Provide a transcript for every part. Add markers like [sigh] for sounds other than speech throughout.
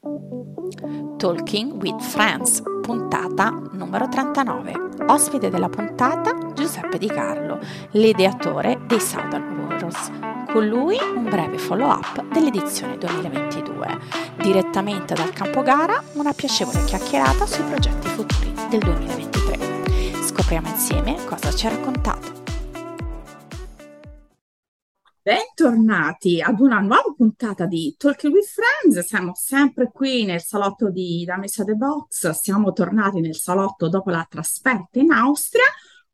Talking with Friends, puntata numero 39. Ospite della puntata Giuseppe Di Carlo, l'ideatore dei Southern Warriors. Con lui un breve follow-up dell'edizione 2022. Direttamente dal campo gara, una piacevole chiacchierata sui progetti futuri del 2023. Scopriamo insieme cosa ci ha raccontato. Bentornati ad una nuova puntata di Talking with Friends. Siamo sempre qui nel salotto di Da Messa The Box. Siamo tornati nel salotto dopo la trasferta in Austria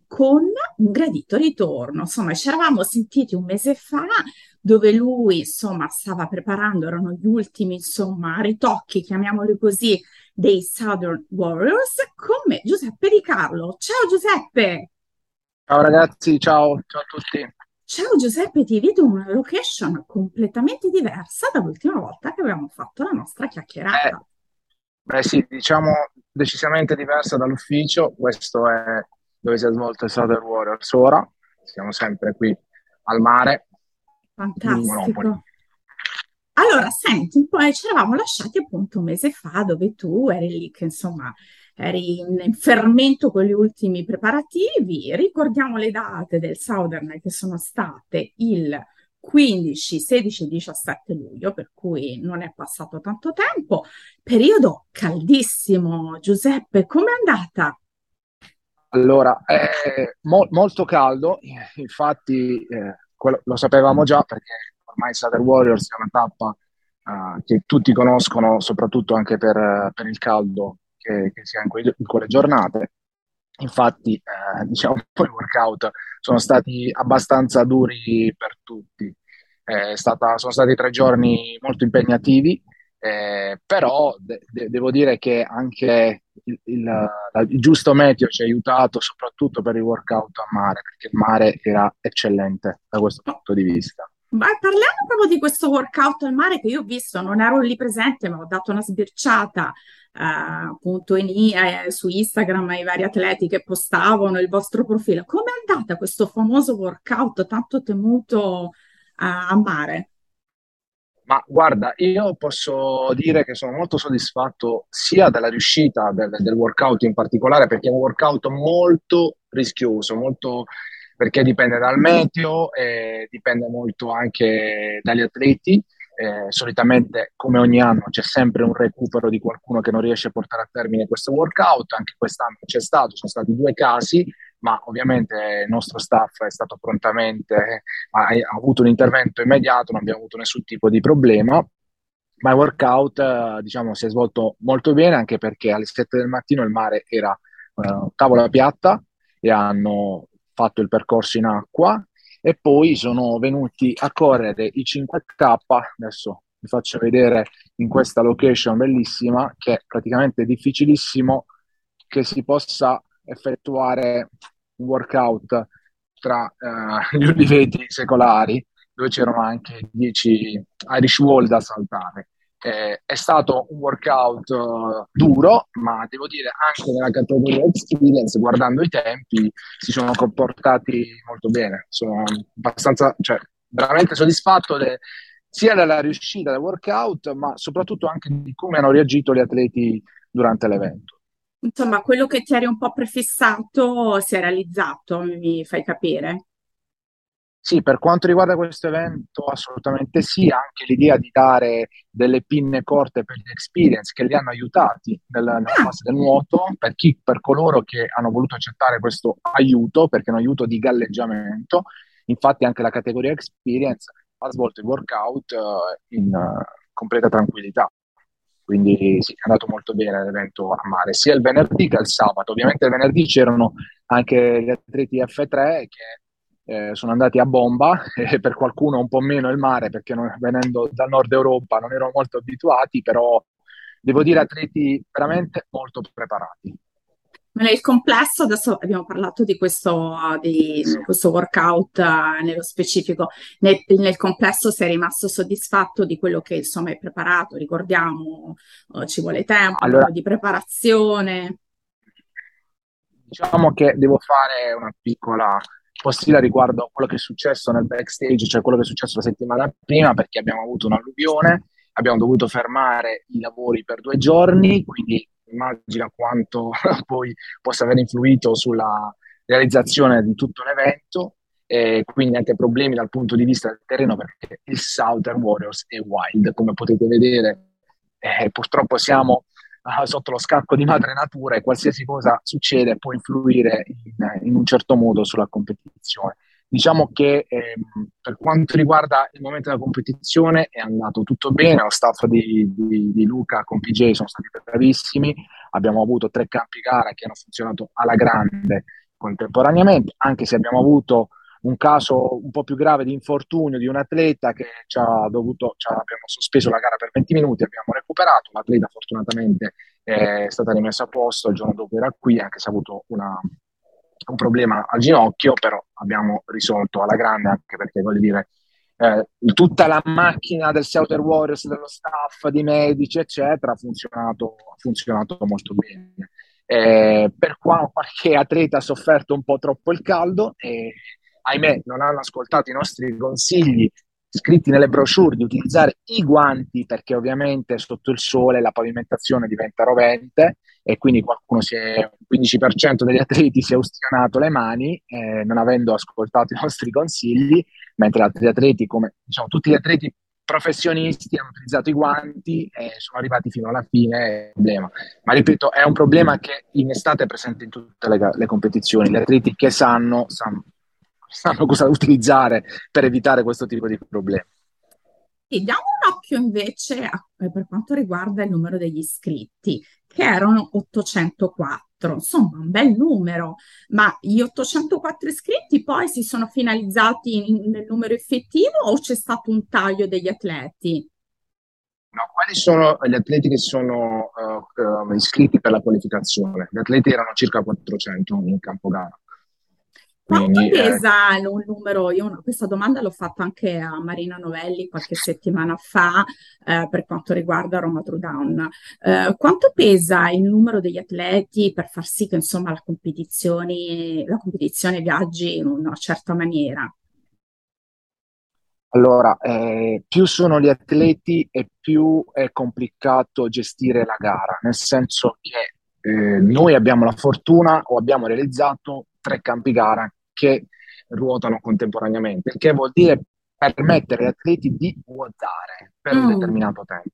con un gradito ritorno. Insomma, ci eravamo sentiti un mese fa dove lui, insomma, stava preparando, erano gli ultimi, insomma, ritocchi, chiamiamoli così, dei Southern Warriors con Giuseppe Di Carlo. Ciao Giuseppe! Ciao ragazzi, ciao, ciao a tutti. Ciao Giuseppe, ti vedo in una location completamente diversa dall'ultima volta che abbiamo fatto la nostra chiacchierata. Eh, beh sì, diciamo decisamente diversa dall'ufficio, questo è dove si è svolto il Southern Warriors ora, siamo sempre qui al mare, Fantastico. Allora, senti, poi ci eravamo lasciati appunto un mese fa dove tu eri lì che insomma eri in fermento con gli ultimi preparativi. Ricordiamo le date del Southern che sono state il 15, 16 e 17 luglio, per cui non è passato tanto tempo. Periodo caldissimo. Giuseppe, com'è andata? Allora, è mo- molto caldo, infatti eh, quello, lo sapevamo già perché ormai Southern Warriors è una tappa uh, che tutti conoscono, soprattutto anche per, per il caldo che, che si ha in, que- in, quelle giornate. Infatti, eh, diciamo, poi [laughs] i workout sono stati abbastanza duri per tutti. Eh, stata, sono stati tre giorni molto impegnativi, eh, però de- de- devo dire che anche il, il, il, giusto meteo ci ha aiutato soprattutto per i workout a mare, perché il mare era eccellente da questo punto di vista. Ma parliamo proprio di questo workout al mare che io ho visto, non ero lì presente, ma ho dato una sbirciata eh, appunto in, eh, su Instagram ai vari atleti che postavano il vostro profilo. Come è andata questo famoso workout tanto temuto eh, a mare? Ma guarda, io posso dire che sono molto soddisfatto sia della riuscita del, del workout in particolare, perché è un workout molto rischioso, molto perché dipende dal meteo, e dipende molto anche dagli atleti eh, solitamente, come ogni anno, c'è sempre un recupero di qualcuno che non riesce a portare a termine questo workout. Anche quest'anno c'è stato, sono stati due casi, ma ovviamente il nostro staff è stato prontamente, ha, ha avuto un intervento immediato, non abbiamo avuto nessun tipo di problema. Ma il workout, diciamo, si è svolto molto bene anche perché alle 7 del mattino il mare era uh, tavola piatta e hanno fatto il percorso in acqua e poi sono venuti a correre i 5K, adesso vi faccio vedere in questa location bellissima, che è praticamente difficilissimo che si possa effettuare un workout tra uh, gli uliveti secolari, dove c'erano anche 10 Irish Wall da saltare. Eh, è stato un workout uh, duro, ma devo dire anche nella categoria experience, guardando i tempi, si sono comportati molto bene. Sono abbastanza, cioè, veramente soddisfatto de, sia della riuscita del workout, ma soprattutto anche di come hanno reagito gli atleti durante l'evento. Insomma, quello che ti eri un po' prefissato si è realizzato, mi fai capire? Sì, per quanto riguarda questo evento, assolutamente sì, anche l'idea di dare delle pinne corte per gli experience che li hanno aiutati nella, nella fase del nuoto, per, chi, per coloro che hanno voluto accettare questo aiuto, perché è un aiuto di galleggiamento, infatti anche la categoria experience ha svolto il workout uh, in uh, completa tranquillità. Quindi sì, è andato molto bene l'evento a mare, sia il venerdì che il sabato. Ovviamente il venerdì c'erano anche gli atleti F3 che eh, sono andati a bomba [laughs] e per qualcuno un po' meno il mare perché non, venendo dal nord Europa non erano molto abituati, però devo dire atleti veramente molto preparati. Nel complesso, adesso abbiamo parlato di questo, di questo workout uh, nello specifico, nel, nel, complesso sei rimasto soddisfatto di quello che insomma hai preparato? Ricordiamo, uh, ci vuole tempo allora, di preparazione. Diciamo che devo fare una piccola postilla riguardo a quello che è successo nel backstage, cioè quello che è successo la settimana prima, perché abbiamo avuto un'alluvione abbiamo dovuto fermare i lavori per due giorni, quindi immagina quanto [laughs] poi possa aver influito sulla realizzazione di tutto l'evento e quindi anche problemi dal punto di vista del terreno perché il Southern Warriors è wild, come potete vedere eh, purtroppo siamo uh, sotto lo scacco di madre natura e qualsiasi cosa succede può influire in, in un certo modo sulla competizione. Diciamo che eh, per quanto riguarda il momento della competizione è andato tutto bene, lo staff di, di, di Luca con PJ sono stati bravissimi, abbiamo avuto tre campi gara che hanno funzionato alla grande contemporaneamente, anche se abbiamo avuto un caso un po' più grave di infortunio di un atleta che ci ha dovuto, ci abbiamo sospeso la gara per 20 minuti, abbiamo recuperato, l'atleta fortunatamente è stata rimessa a posto, il giorno dopo era qui, anche se ha avuto una, un problema al ginocchio, però abbiamo risolto alla grande, anche perché voglio dire, eh, tutta la macchina del Southern Warriors, dello staff, dei medici, eccetera, ha funzionato, ha funzionato molto bene. Eh, per qua qualche atleta ha sofferto un po' troppo il caldo e ahimè non hanno ascoltato i nostri consigli scritti nelle brochure di utilizzare i guanti perché ovviamente sotto il sole la pavimentazione diventa rovente e quindi qualcuno si è, il 15% degli atleti si è ustionato le mani eh, non avendo ascoltato i nostri consigli, mentre altri atleti, come diciamo tutti gli atleti professionisti hanno utilizzato i guanti e sono arrivati fino alla fine, problema. Ma ripeto, è un problema che in estate è presente in tutte le, le competizioni. Gli atleti che sanno, sanno sanno [laughs] cosa utilizzare per evitare questo tipo di problemi. E diamo un occhio invece a, eh, per quanto riguarda il numero degli iscritti, che erano 804, insomma un bel numero, ma gli 804 iscritti poi si sono finalizzati in, nel numero effettivo o c'è stato un taglio degli atleti? No, quali sono gli atleti che sono uh, uh, iscritti per la qualificazione? Gli atleti erano circa 400 in campo gara. Quanto Quindi, eh, pesa un numero? Io questa domanda l'ho fatta anche a Marina Novelli qualche settimana fa eh, per quanto riguarda Roma Down. Eh, quanto pesa il numero degli atleti per far sì che insomma la competizione, la competizione viaggi in una certa maniera? Allora, eh, più sono gli atleti e più è complicato gestire la gara, nel senso che eh, noi abbiamo la fortuna o abbiamo realizzato tre campi gara che ruotano contemporaneamente, il che vuol dire permettere agli atleti di ruotare per un mm. determinato tempo.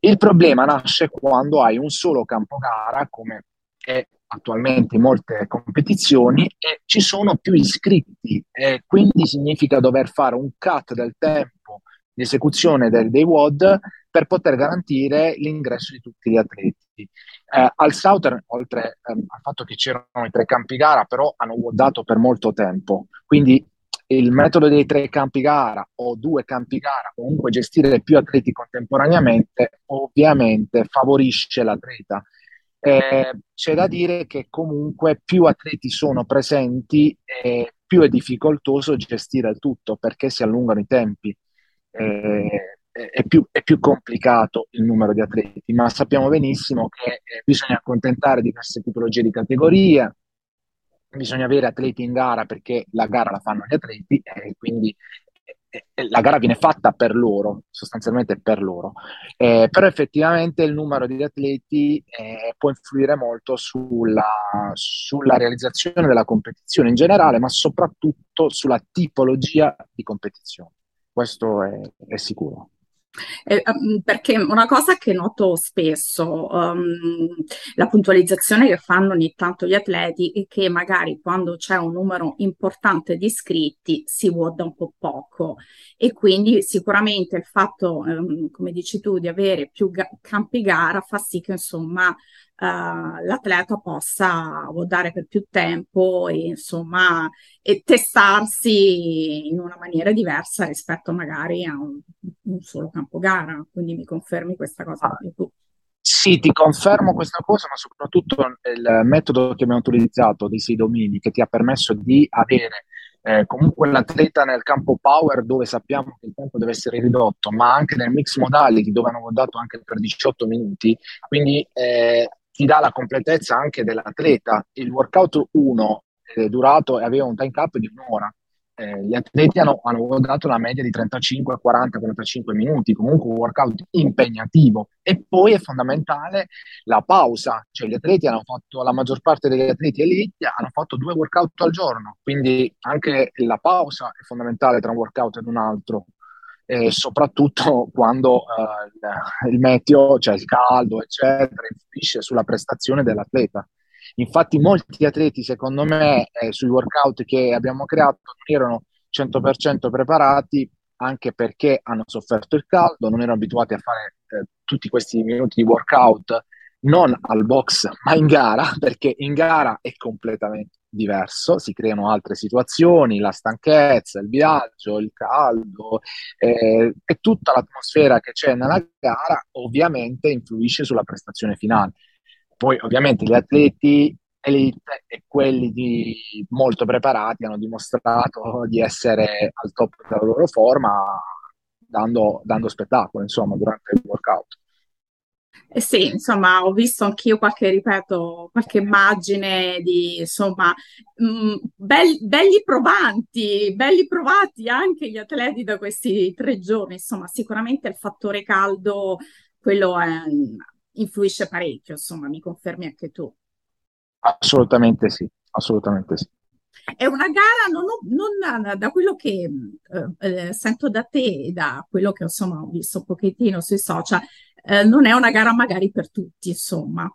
Il problema nasce quando hai un solo campo gara, come è attualmente in molte competizioni, e ci sono più iscritti, e quindi significa dover fare un cut del tempo di esecuzione del, dei WOD per poter garantire l'ingresso di tutti gli atleti. Eh, al Southern, oltre ehm, al fatto che c'erano i tre campi gara, però hanno dato per molto tempo. Quindi il metodo dei tre campi gara o due campi gara, comunque gestire più atleti contemporaneamente, ovviamente favorisce l'atleta. Eh, c'è da dire che comunque più atleti sono presenti, eh, più è difficoltoso gestire il tutto perché si allungano i tempi. Eh, è più, è più, complicato il numero di atleti, ma sappiamo benissimo che eh, bisogna accontentare diverse tipologie di categorie, bisogna avere atleti in gara perché la gara la fanno gli atleti e quindi eh, eh, la gara viene fatta per loro, sostanzialmente per loro. Eh, però effettivamente il numero di atleti eh, può influire molto sulla, sulla, realizzazione della competizione in generale, ma soprattutto sulla tipologia di competizione. Questo è, è sicuro. Eh, mm, perché una cosa che noto spesso, um, la puntualizzazione che fanno ogni tanto gli atleti è che magari quando c'è un numero importante di iscritti si vuota un po' poco. E quindi sicuramente il fatto, um, come dici tu, di avere più ga- campi gara fa sì che insomma uh, l'atleta possa votare per più tempo e insomma e testarsi in una maniera diversa rispetto magari a un, un solo campo gara. Quindi mi confermi questa cosa ah, tu? Sì, ti confermo questa cosa, ma soprattutto il metodo che abbiamo utilizzato dei sei domini che ti ha permesso di avere eh, comunque l'atleta nel campo power dove sappiamo che il tempo deve essere ridotto, ma anche nel mix modality dove hanno dato anche per 18 minuti, quindi eh, ti dà la completezza anche dell'atleta. Il workout 1 è durato e aveva un time cap di un'ora, eh, gli atleti hanno, hanno dato la media di 35, 40, 45 minuti, comunque un workout impegnativo. E poi è fondamentale la pausa, cioè gli atleti hanno fatto, la maggior parte degli atleti elite hanno fatto due workout al giorno, quindi anche la pausa è fondamentale tra un workout ed un altro. E soprattutto [laughs] quando il, il meteo, cioè il caldo, eccetera, influisce sulla prestazione dell'atleta. Infatti molti atleti, secondo me, eh, sui workout che abbiamo creato non erano 100% preparati anche perché hanno sofferto il caldo, non erano abituati a fare eh, tutti questi minuti di workout non al box ma in gara, [laughs] perché in gara è completamente diverso, si creano altre situazioni, la stanchezza, il viaggio, il caldo eh, e tutta l'atmosfera che c'è nella gara ovviamente influisce sulla prestazione finale. Poi ovviamente gli atleti elite e quelli molto preparati hanno dimostrato di essere al top della loro forma dando, dando spettacolo insomma durante il workout. Eh sì, insomma, ho visto anch'io qualche, ripeto, qualche immagine di, insomma, mh, mm, belli, belli provanti, belli provati anche gli atleti da questi tre giorni. Insomma, sicuramente il fattore caldo, quello è, influisce parecchio, insomma, mi confermi anche tu. Assolutamente sì, assolutamente sì. È una gara, non, non, da quello che eh, eh, sento da te e da quello che insomma ho visto un pochettino sui social, eh, non è una gara magari per tutti, insomma.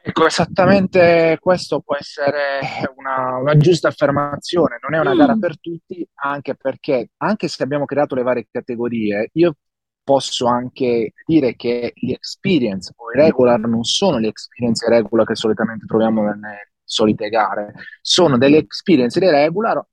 Ecco, esattamente questo può essere una, una giusta affermazione, non è una mm. gara per tutti, anche perché, anche se abbiamo creato le varie categorie, io posso anche dire che gli experience o i regular non sono gli experience regular che solitamente troviamo nelle solite gare, sono delle experience regular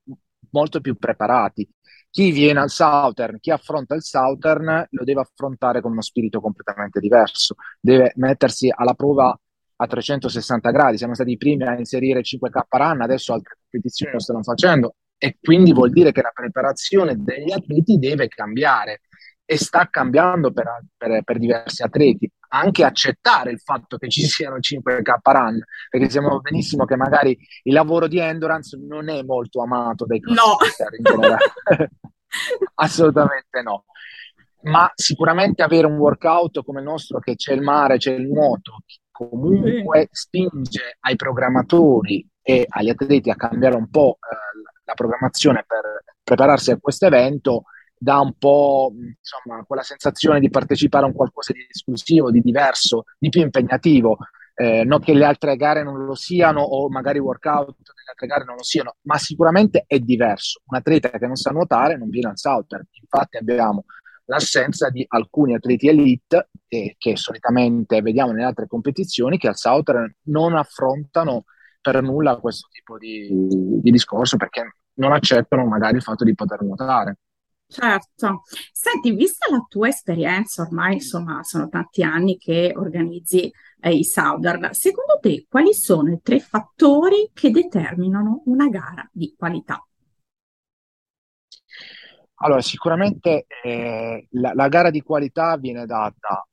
molto più preparati. Chi viene al Southern, chi affronta il Southern, lo deve affrontare con uno spirito completamente diverso, deve mettersi alla prova a 360 gradi. Siamo stati i primi a inserire 5K run, adesso altre competizioni lo stanno facendo. E quindi vuol dire che la preparazione degli atleti deve cambiare e sta cambiando per, per, per, diversi atleti. Anche accettare il fatto che ci [laughs] siano 5K run, perché sappiamo benissimo che magari il lavoro di endurance non è molto amato dai crossfitter no. in generale. [laughs] Assolutamente no. Ma sicuramente avere un workout come il nostro, che c'è il mare, c'è il nuoto, comunque spinge ai programmatori e agli atleti a cambiare un po' eh, la programmazione per prepararsi a questo evento dà un po' insomma, quella sensazione di partecipare a un qualcosa di esclusivo, di diverso, di più impegnativo. Eh, non che le altre gare non lo siano o magari i workout delle altre gare non lo siano, ma sicuramente è diverso. Un atleta che non sa nuotare non viene al Southern. Infatti abbiamo l'assenza di alcuni atleti elite eh, che solitamente vediamo nelle altre competizioni che al Southern non affrontano per nulla questo tipo di, di discorso perché non accettano magari il fatto di poter nuotare. Certo. Senti, vista la tua esperienza, ormai insomma sono tanti anni che organizzi eh, i Southern, secondo te quali sono i tre fattori che determinano una gara di qualità? Allora, sicuramente eh, la, la, gara di qualità viene data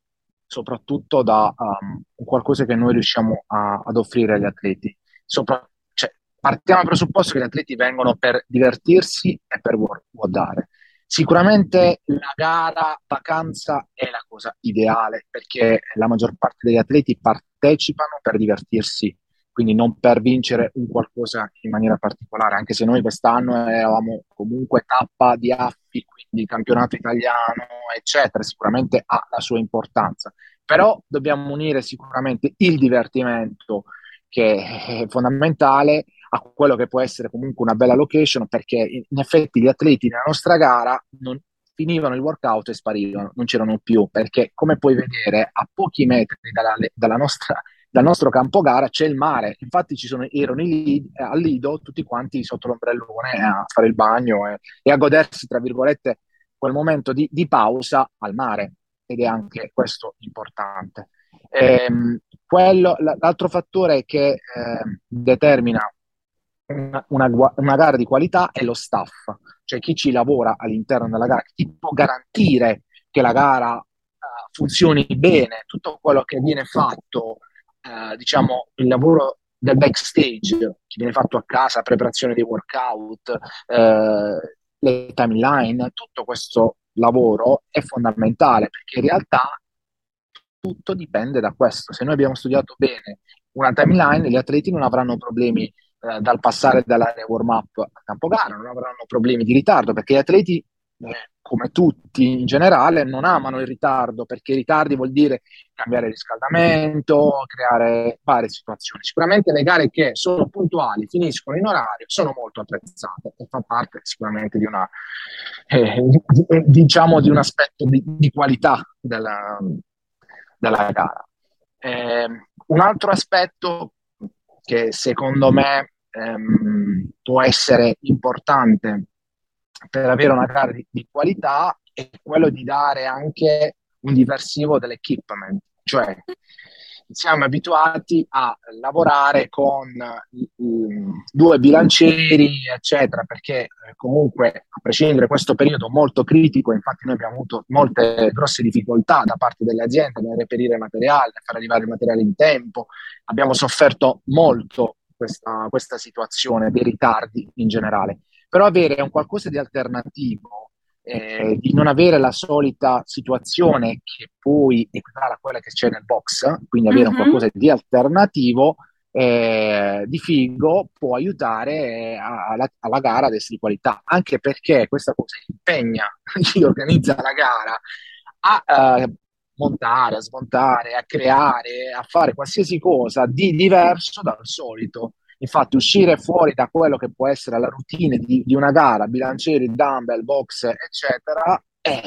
soprattutto da um, qualcosa che noi riusciamo a, ad offrire agli atleti. Sopra, cioè, partiamo dal presupposto che gli atleti vengono per divertirsi e per guardare. Sicuramente la gara vacanza è la cosa ideale perché la maggior parte degli atleti partecipano per divertirsi, quindi non per vincere un qualcosa in maniera particolare, anche se noi quest'anno eravamo comunque tappa di affi, quindi campionato italiano, eccetera, sicuramente ha la sua importanza. Però dobbiamo unire sicuramente il divertimento, che è fondamentale, a quello che può essere comunque una bella location, perché in effetti gli atleti nella nostra gara non finivano il workout e sparivano, non c'erano più, perché come puoi vedere a pochi metri dalla, dalla nostra, dal nostro campo gara c'è il mare, infatti ci sono, erano i, al Lido tutti quanti sotto l'ombrellone a fare il bagno e, e a godersi, tra virgolette, quel momento di, di, pausa al mare ed è anche questo importante. Ehm, quello, l'altro fattore che eh, determina una, una, gara di qualità è lo staff, cioè chi ci lavora all'interno della gara, chi può garantire che la gara uh, funzioni bene, tutto quello che viene fatto, uh, diciamo, il lavoro del backstage che viene fatto a casa, preparazione dei workout, eh, le timeline, tutto questo lavoro è fondamentale perché in realtà tutto dipende da questo. Se noi abbiamo studiato bene una timeline, gli atleti non avranno problemi eh, dal passare dall'area warm-up a campo gara, non avranno problemi di ritardo perché gli atleti eh, come tutti in generale, non amano il ritardo, perché ritardi vuol dire cambiare riscaldamento, creare varie situazioni. Sicuramente le gare che sono puntuali, finiscono in orario, sono molto apprezzate e fa parte sicuramente di una, eh, [laughs] diciamo, di un aspetto di, di qualità della, della gara. Eh, un altro aspetto che secondo me ehm, può essere importante per avere una gara di, di qualità è quello di dare anche un diversivo dell'equipment, cioè siamo abituati a lavorare con um, due bilancieri, eccetera, perché eh, comunque, a prescindere da questo periodo molto critico, infatti noi abbiamo avuto molte grosse difficoltà da parte delle aziende nel reperire materiale, nel far arrivare il materiale in tempo, abbiamo sofferto molto questa, questa situazione dei ritardi in generale però avere un qualcosa di alternativo, eh, di non avere la solita situazione che poi equivale a quella che c'è nel box, quindi avere uh-huh. un qualcosa di alternativo, eh, di figo può aiutare alla, alla, gara ad essere di qualità, anche perché questa cosa impegna [laughs] chi organizza la gara a uh, montare, a smontare, a creare, a fare qualsiasi cosa di diverso dal solito. Infatti uscire fuori da quello che può essere la routine di, di una gara, bilancieri, dumbbell, box, eccetera, eh,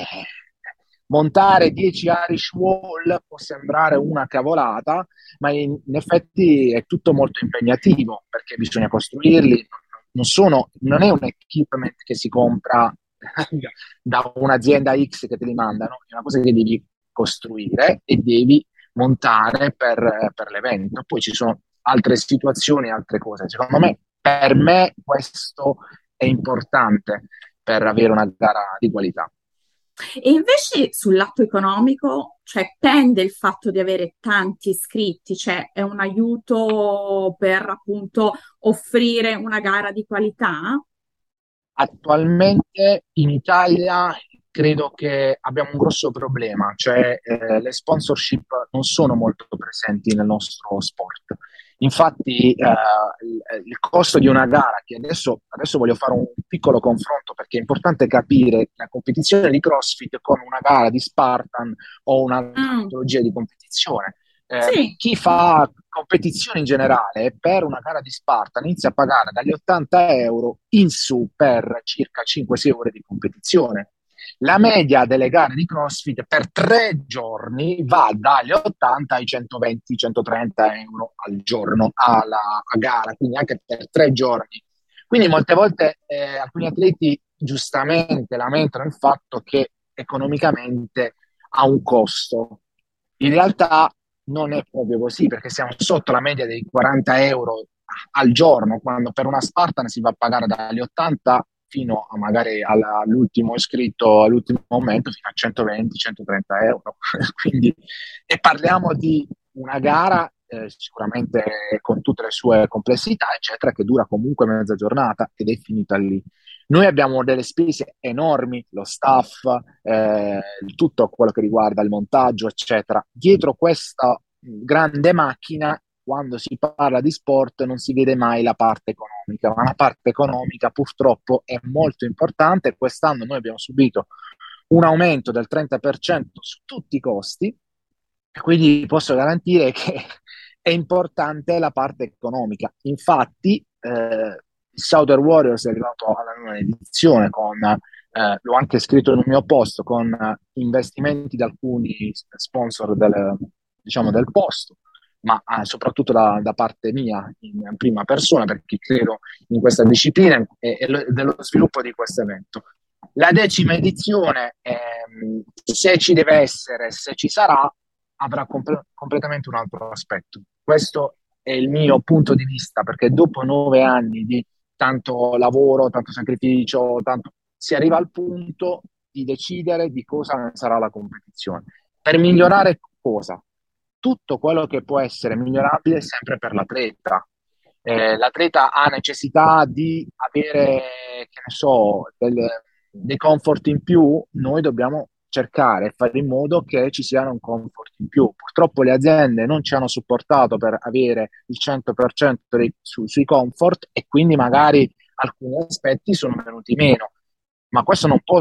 montare 10 Irish wall può sembrare una cavolata, ma in, in, effetti è tutto molto impegnativo perché bisogna costruirli. Non, sono, non è un equipment che si compra [laughs] da un'azienda X che te li mandano, è una cosa che devi costruire e devi montare per, per l'evento. Poi ci sono altre situazioni, altre cose. Secondo me, per me questo è importante per avere una gara di qualità. E invece sul lato economico, cioè pende il fatto di avere tanti iscritti, cioè è un aiuto per appunto offrire una gara di qualità? Attualmente in Italia credo che abbiamo un grosso problema, cioè eh, le sponsorship non sono molto presenti nel nostro sport. Infatti eh, il, il, costo di una gara, che adesso, adesso, voglio fare un piccolo confronto perché è importante capire la competizione di CrossFit con una gara di Spartan o una mm. metodologia di competizione. Eh, sì. Chi fa competizione in generale per una gara di Spartan inizia a pagare dagli 80 euro in su per circa 5-6 ore di competizione. La media delle gare di CrossFit per tre giorni va dagli 80 ai 120-130 euro al giorno alla, a gara, quindi anche per tre giorni. Quindi molte volte eh, alcuni atleti giustamente lamentano il fatto che economicamente ha un costo. In realtà non è proprio così, perché siamo sotto la media dei 40 euro al giorno, quando per una Spartan si va a pagare dagli 80 fino a magari all'ultimo iscritto, all'ultimo momento, fino a 120-130 euro. [laughs] Quindi, e parliamo di una gara eh, sicuramente con tutte le sue complessità, eccetera, che dura comunque mezza giornata ed è finita lì. Noi abbiamo delle spese enormi, lo staff, eh, tutto quello che riguarda il montaggio, eccetera. Dietro questa grande macchina quando si parla di sport non si vede mai la parte economica, ma la parte economica purtroppo è molto importante. Quest'anno noi abbiamo subito un aumento del 30% su tutti i costi, quindi posso garantire che [laughs] è importante la parte economica. Infatti, eh, Southern Warriors è arrivato alla nuova edizione con, eh, l'ho anche scritto nel mio post, con eh, investimenti di alcuni sponsor del, diciamo, del posto ma eh, soprattutto da, da, parte mia in prima persona, perché credo in questa disciplina e, e lo, dello sviluppo di questo evento. La decima edizione, ehm, se ci deve essere, se ci sarà, avrà comp- completamente un altro aspetto. Questo è il mio punto di vista, perché dopo nove anni di tanto lavoro, tanto sacrificio, tanto, si arriva al punto di decidere di cosa sarà la competizione. Per migliorare cosa? Tutto quello che può essere migliorabile sempre per l'atleta. eh, l'atleta ha necessità di avere, che ne so, del, dei comfort in più, noi dobbiamo cercare e fare in modo che ci siano un comfort in più. Purtroppo le aziende non ci hanno supportato per avere il 100% dei, su, sui comfort e quindi magari alcuni aspetti sono venuti meno. Ma questo non può,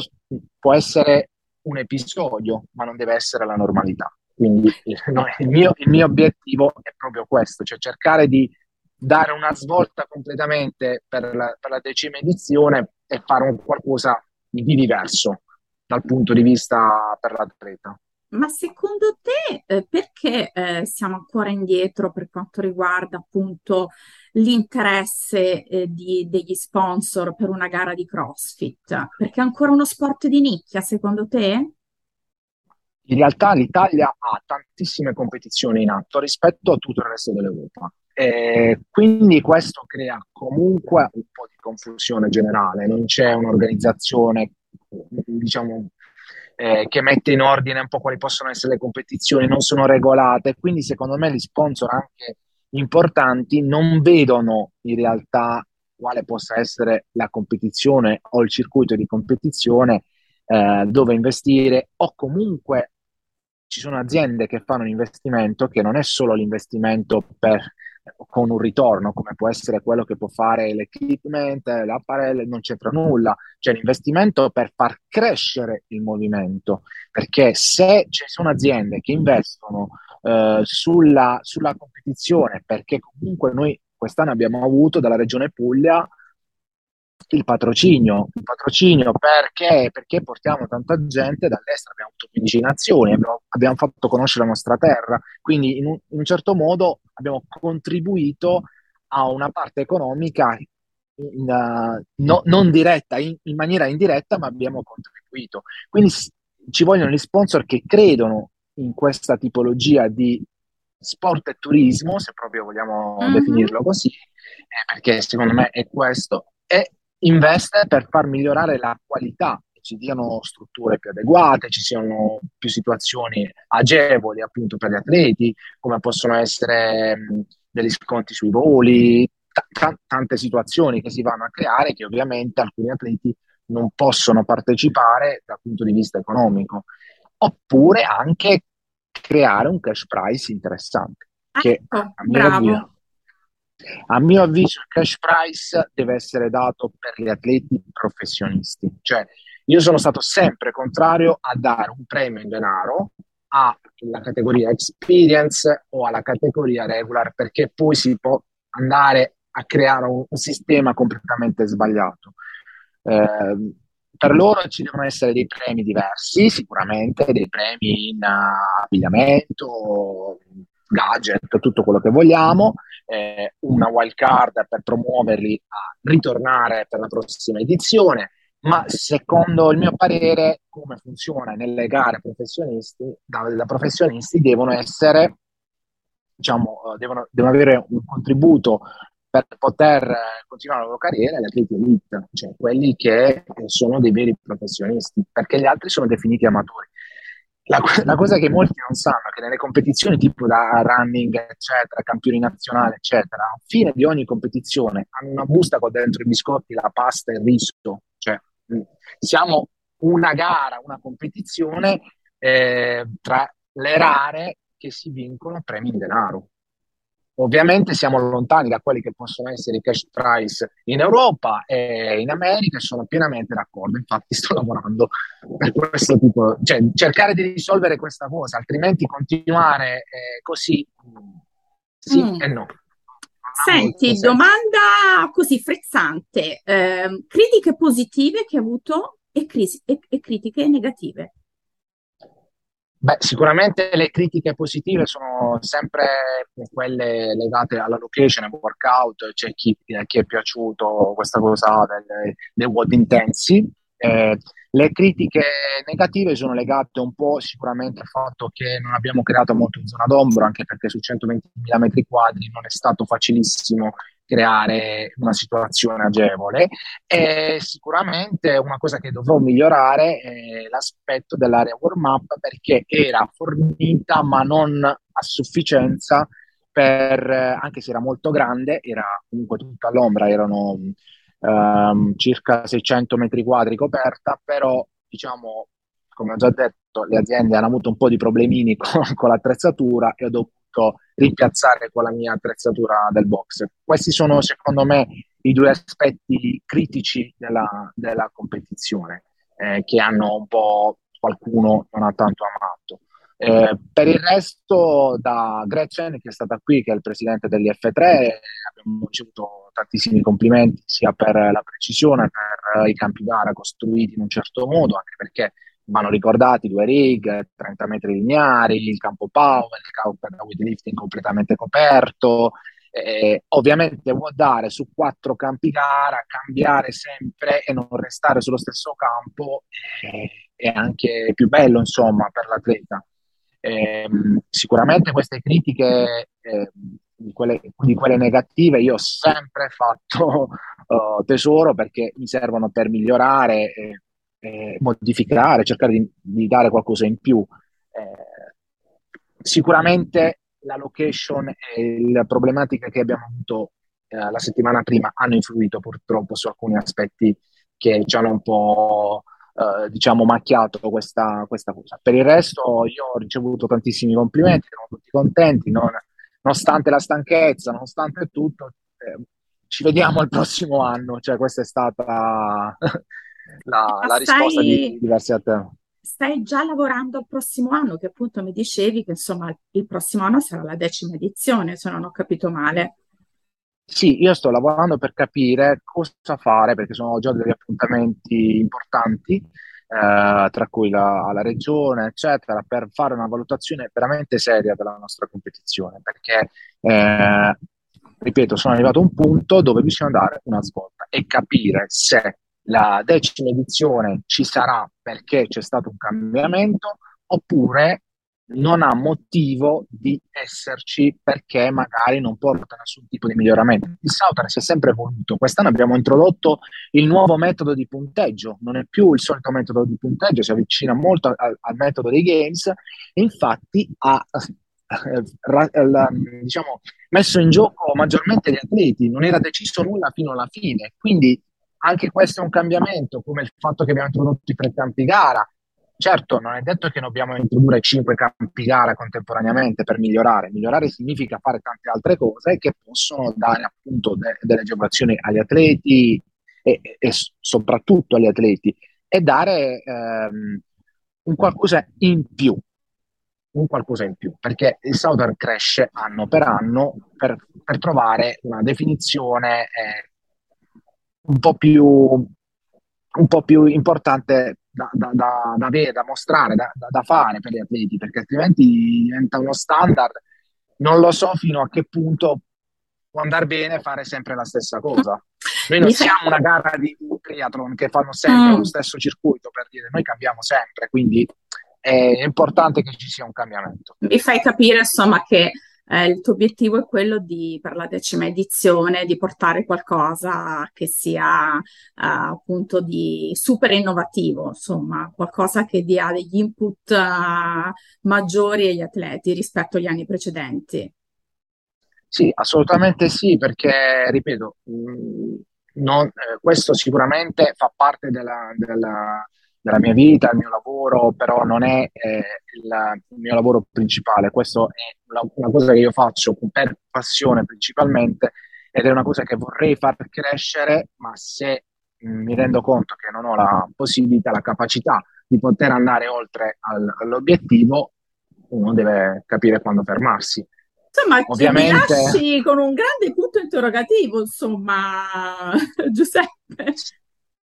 può essere un episodio, ma non deve essere la normalità. Quindi [laughs] no, il, mio, il mio obiettivo è proprio questo, cioè cercare di dare una svolta completamente per la, per la decima edizione e fare un qualcosa di diverso dal punto di vista per l'atleta. Ma secondo te eh, perché eh, siamo ancora indietro per quanto riguarda appunto l'interesse eh, di, degli sponsor per una gara di CrossFit? Perché è ancora uno sport di nicchia, secondo te? In realtà l'Italia ha tantissime competizioni in atto rispetto a tutto il resto dell'Europa. E quindi questo crea comunque un po' di confusione generale, non c'è un'organizzazione diciamo, eh, che mette in ordine un po' quali possono essere le competizioni, non sono regolate, quindi secondo me gli sponsor anche importanti non vedono in realtà quale possa essere la competizione o il circuito di competizione eh, dove investire o comunque ci sono aziende che fanno un investimento che non è solo l'investimento per con un ritorno, come può essere quello che può fare l'equipment, l'apparello, non c'entra nulla. C'è l'investimento per far crescere il movimento, perché se ci sono aziende che investono eh, sulla, sulla competizione, perché comunque noi quest'anno abbiamo avuto dalla regione Puglia il patrocinio, il patrocinio perché? Perché portiamo tanta gente dall'estero, abbiamo avuto 15 nazioni, abbiamo, abbiamo fatto conoscere la nostra terra, quindi in un, in un, certo modo abbiamo contribuito a una parte economica in, uh, no, non diretta, in, in, maniera indiretta, ma abbiamo contribuito. Quindi ci vogliono gli sponsor che credono in questa tipologia di sport e turismo, se proprio vogliamo mm-hmm. definirlo così, eh, perché secondo me è questo. E investe per far migliorare la qualità, ci diano strutture più adeguate, ci siano più situazioni agevoli appunto per gli atleti, come possono essere degli sconti sui voli, t- tante situazioni che si vanno a creare che ovviamente alcuni atleti non possono partecipare dal punto di vista economico, oppure anche creare un cash price interessante. Che ecco, a mio a mio avviso il cash price deve essere dato per gli atleti professionisti, cioè io sono stato sempre contrario a dare un premio in denaro alla categoria experience o alla categoria regular perché poi si può andare a creare un, un sistema completamente sbagliato. Eh, per loro ci devono essere dei premi diversi, sicuramente dei premi in uh, abbigliamento, gadget, tutto quello che vogliamo, eh, una wild card per promuoverli a ritornare per la prossima edizione, ma secondo il mio parere come funziona nelle gare professionisti, da, da professionisti devono essere, diciamo, eh, devono, devono avere un contributo per poter continuare la loro carriera gli atleti elite, cioè quelli che sono dei veri professionisti, perché gli altri sono definiti amatori. La, la, cosa che molti non sanno è che nelle competizioni tipo da running, eccetera, campioni nazionali, eccetera, a fine di ogni competizione hanno una busta con dentro i biscotti, la pasta e il riso. Cioè, siamo una gara, una competizione eh, tra le rare che si vincono premi in denaro. Ovviamente siamo lontani da quelli che possono essere i cash price in Europa e in America e sono pienamente d'accordo, infatti sto lavorando per questo tipo, cioè cercare di risolvere questa cosa, altrimenti continuare eh, così sì mm. e no. Senti, domanda così frizzante, eh, critiche positive che hai avuto e, crisi, e, e critiche negative. Beh, sicuramente le critiche positive sono sempre quelle legate alla location, al workout, c'è chi, chi, è piaciuto questa cosa del, del WOD Intensi. Eh, le critiche negative sono legate un po' sicuramente al fatto che non abbiamo creato molto in zona d'ombro, anche perché su 120.000 metri quadri non è stato facilissimo creare una situazione agevole e sicuramente una cosa che dovrò migliorare è l'aspetto dell'area warm up perché era fornita ma non a sufficienza per, anche se era molto grande, era comunque tutta all'ombra, erano um, circa 600 metri quadri coperta, però diciamo, come ho già detto, le aziende hanno avuto un po' di problemini [laughs] con, con l'attrezzatura e ho dovuto rimpiazzare con la mia attrezzatura del box. Questi sono secondo me i due aspetti critici della, della competizione eh, che hanno un po' qualcuno non ha tanto amato. Eh, per il resto, da Gretchen, che è stata qui, che è il presidente degli F3, abbiamo ricevuto tantissimi complimenti sia per la precisione, per i campi gara costruiti in un certo modo, anche perché vanno ricordati due rig, 30 metri lineari, il campo power, il campo da weightlifting completamente coperto. Eh, ovviamente vuol dare su quattro campi gara, cambiare sempre e non restare sullo stesso campo eh, è anche più bello, insomma, per l'atleta. Eh, sicuramente queste critiche, eh, di, quelle, di, quelle, negative, io ho sempre fatto uh, [laughs] tesoro perché mi servono per migliorare, eh, modificare, cercare di, di, dare qualcosa in più. Eh, sicuramente la location e le problematiche che abbiamo avuto eh, la settimana prima hanno influito purtroppo su alcuni aspetti che ci hanno un po' eh, diciamo, macchiato questa, questa, cosa. Per il resto io ho ricevuto tantissimi complimenti, siamo tutti contenti, non, nonostante la stanchezza, nonostante tutto, eh, ci vediamo il prossimo anno, cioè questa è stata la, la risposta di diversi a te. Stai già lavorando al prossimo anno, che appunto mi dicevi che insomma il prossimo anno sarà la decima edizione, se non ho capito male. Sì, io sto lavorando per capire cosa fare, perché sono già degli appuntamenti importanti, eh, tra cui la, la regione, eccetera, per fare una valutazione veramente seria della nostra competizione, perché, eh, ripeto, sono arrivato a un punto dove bisogna dare una svolta e capire se la decima edizione ci sarà perché c'è stato un cambiamento oppure non ha motivo di esserci perché magari non porta nessun tipo di miglioramento. Il Southern si è sempre evoluto. Quest'anno abbiamo introdotto il nuovo metodo di punteggio, non è più il solito metodo di punteggio, si avvicina molto al, al metodo dei games e infatti ha eh, diciamo, messo in gioco maggiormente gli atleti, non era deciso nulla fino alla fine. Quindi anche questo è un cambiamento, come il fatto che abbiamo introdotto i pre-campi gara, Certo, non è detto che dobbiamo introdurre cinque campi gara contemporaneamente per migliorare. Migliorare significa fare tante altre cose che possono dare appunto de- delle agevolazioni agli atleti e, e, soprattutto agli atleti e dare ehm, un qualcosa in più. Un qualcosa in più, perché il Southern cresce anno per anno per, per trovare una definizione eh, un po' più un po' più importante da, da, da, da, avere, da mostrare, da, da, fare per gli atleti, perché altrimenti diventa uno standard. Non lo so fino a che punto può andare bene fare sempre la stessa cosa. Noi non siamo una gara di triathlon che fanno sempre mm. lo stesso circuito, per dire, noi cambiamo sempre, quindi è importante che ci sia un cambiamento. Mi fai capire, insomma, che eh, il tuo obiettivo è quello di, per la decima edizione, di portare qualcosa che sia eh, appunto di super innovativo, insomma, qualcosa che dia degli input uh, maggiori agli atleti rispetto agli anni precedenti. Sì, assolutamente sì, perché, ripeto, mh, mm, non, eh, questo sicuramente fa parte della, della della mia vita, il mio lavoro, però non è eh, il, il, mio lavoro principale. Questo è una, una, cosa che io faccio per passione principalmente ed è una cosa che vorrei far crescere, ma se mm, mi rendo conto che non ho la possibilità, la capacità di poter andare oltre al, all'obiettivo, uno deve capire quando fermarsi. Insomma, Ovviamente... con un grande punto interrogativo, insomma, [laughs] Giuseppe.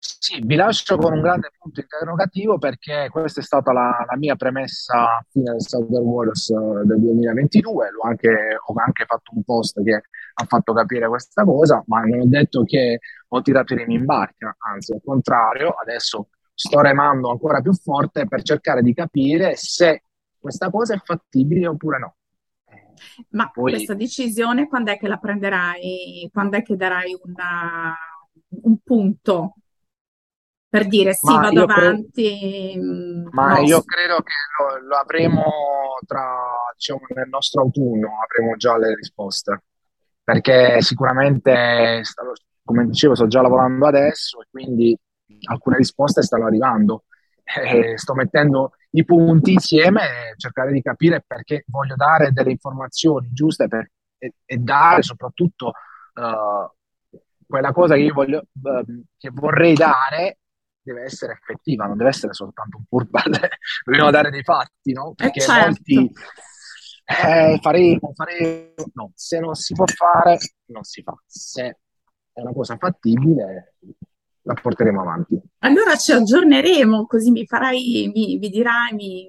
Sì, vi lascio con un grande punto interrogativo perché questa è stata la, la mia premessa a fine del Southern Wars eh, del 2022. L'ho anche, ho anche fatto un post che ha fatto capire questa cosa, ma non ho detto che ho tirato i remi in barca, anzi, al contrario, adesso sto remando ancora più forte per cercare di capire se questa cosa è fattibile oppure no. Ma Poi... questa decisione quando è che la prenderai? Quando è che darai una, un punto per dire sì, ma vado avanti. Cre- mm, ma no. io credo che lo, lo, avremo tra diciamo, nel nostro autunno avremo già le risposte, perché sicuramente, come dicevo, sto già lavorando adesso e quindi alcune risposte stanno arrivando. Eh, sto mettendo i punti insieme e cercare di capire perché voglio dare delle informazioni giuste per, e, e, dare soprattutto uh, quella cosa che io voglio, uh, che vorrei dare deve essere effettiva, non deve essere soltanto un purbal, [laughs] dobbiamo dare dei fatti, no? Perché eh certo. molti eh, faremo, faremo, no, se non si può fare, non si fa, se è una cosa fattibile, la porteremo avanti. Allora ci aggiorneremo, così mi farai, mi, mi dirai mi,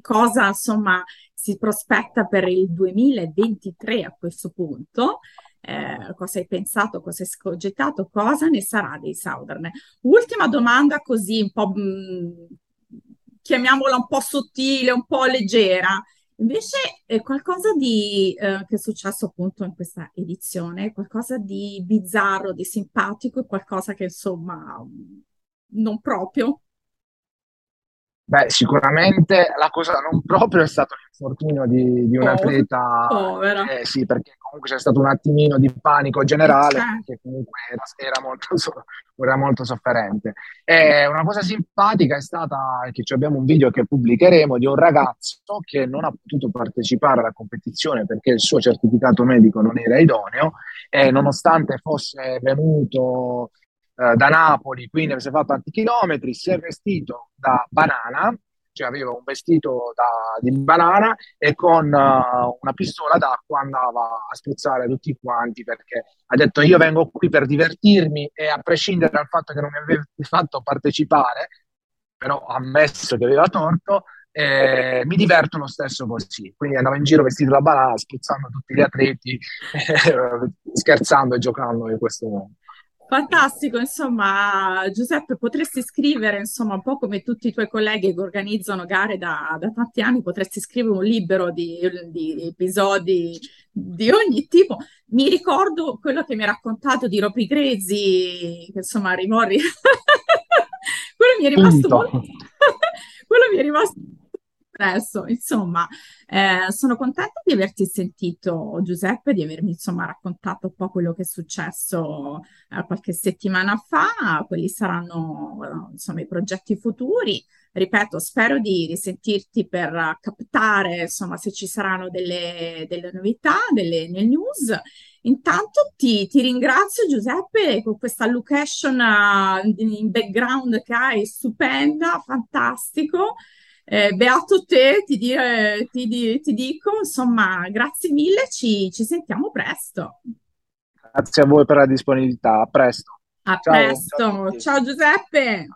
cosa insomma si prospetta per il 2023 a questo punto eh, cosa hai pensato, cosa hai scogitato, cosa ne sarà dei Southern. Ultima domanda così un po', mh, mm, chiamiamola un po' sottile, un po' leggera. Invece è qualcosa di, eh, che è successo appunto in questa edizione, qualcosa di bizzarro, di simpatico qualcosa che insomma non proprio. Beh, sicuramente la cosa non proprio è stato l'infortunio di, di un atleta, povera. eh, sì, perché comunque c'è stato un attimino di panico generale, certo. che comunque era, era, molto, era, molto, sofferente. E una cosa simpatica è stata che abbiamo un video che pubblicheremo di un ragazzo che non ha potuto partecipare alla competizione perché il suo certificato medico non era idoneo e nonostante fosse venuto eh, da Napoli, quindi avesse fatto tanti chilometri, si è vestito da banana, cioè aveva un vestito da, di banana e con uh, una pistola d'acqua andava a spruzzare tutti quanti perché ha detto io vengo qui per divertirmi e a prescindere dal fatto che non mi aveva fatto partecipare, però ha ammesso che aveva torto, eh, mi diverto lo stesso così. Quindi andavo in giro vestito da banana, spruzzando tutti gli atleti, [laughs] scherzando e giocando in questo modo. Fantastico, insomma, Giuseppe, potresti scrivere, insomma, un po' come tutti i tuoi colleghi che organizzano gare da, da tanti anni, potresti scrivere un libro di, di, episodi di ogni tipo. Mi ricordo quello che mi ha raccontato di Ropi Grezi, che insomma, rimorri. [laughs] quello mi è rimasto molto... [laughs] quello mi è rimasto Adesso, insomma, eh, sono contenta di averti sentito, Giuseppe, di avermi insomma raccontato un po' quello che è successo eh, qualche settimana fa. Quelli saranno eh, insomma i progetti futuri. Ripeto, spero di risentirti per captare insomma se ci saranno delle, delle novità, delle, news. Intanto ti, ti, ringrazio Giuseppe con questa location uh, in background che hai, stupenda, fantastico. Eh, beato te, ti, dire, ti, ti, dico, insomma, grazie mille, ci, ci, sentiamo presto. Grazie a voi per la disponibilità, a presto. A ciao, presto, ciao, ciao Giuseppe.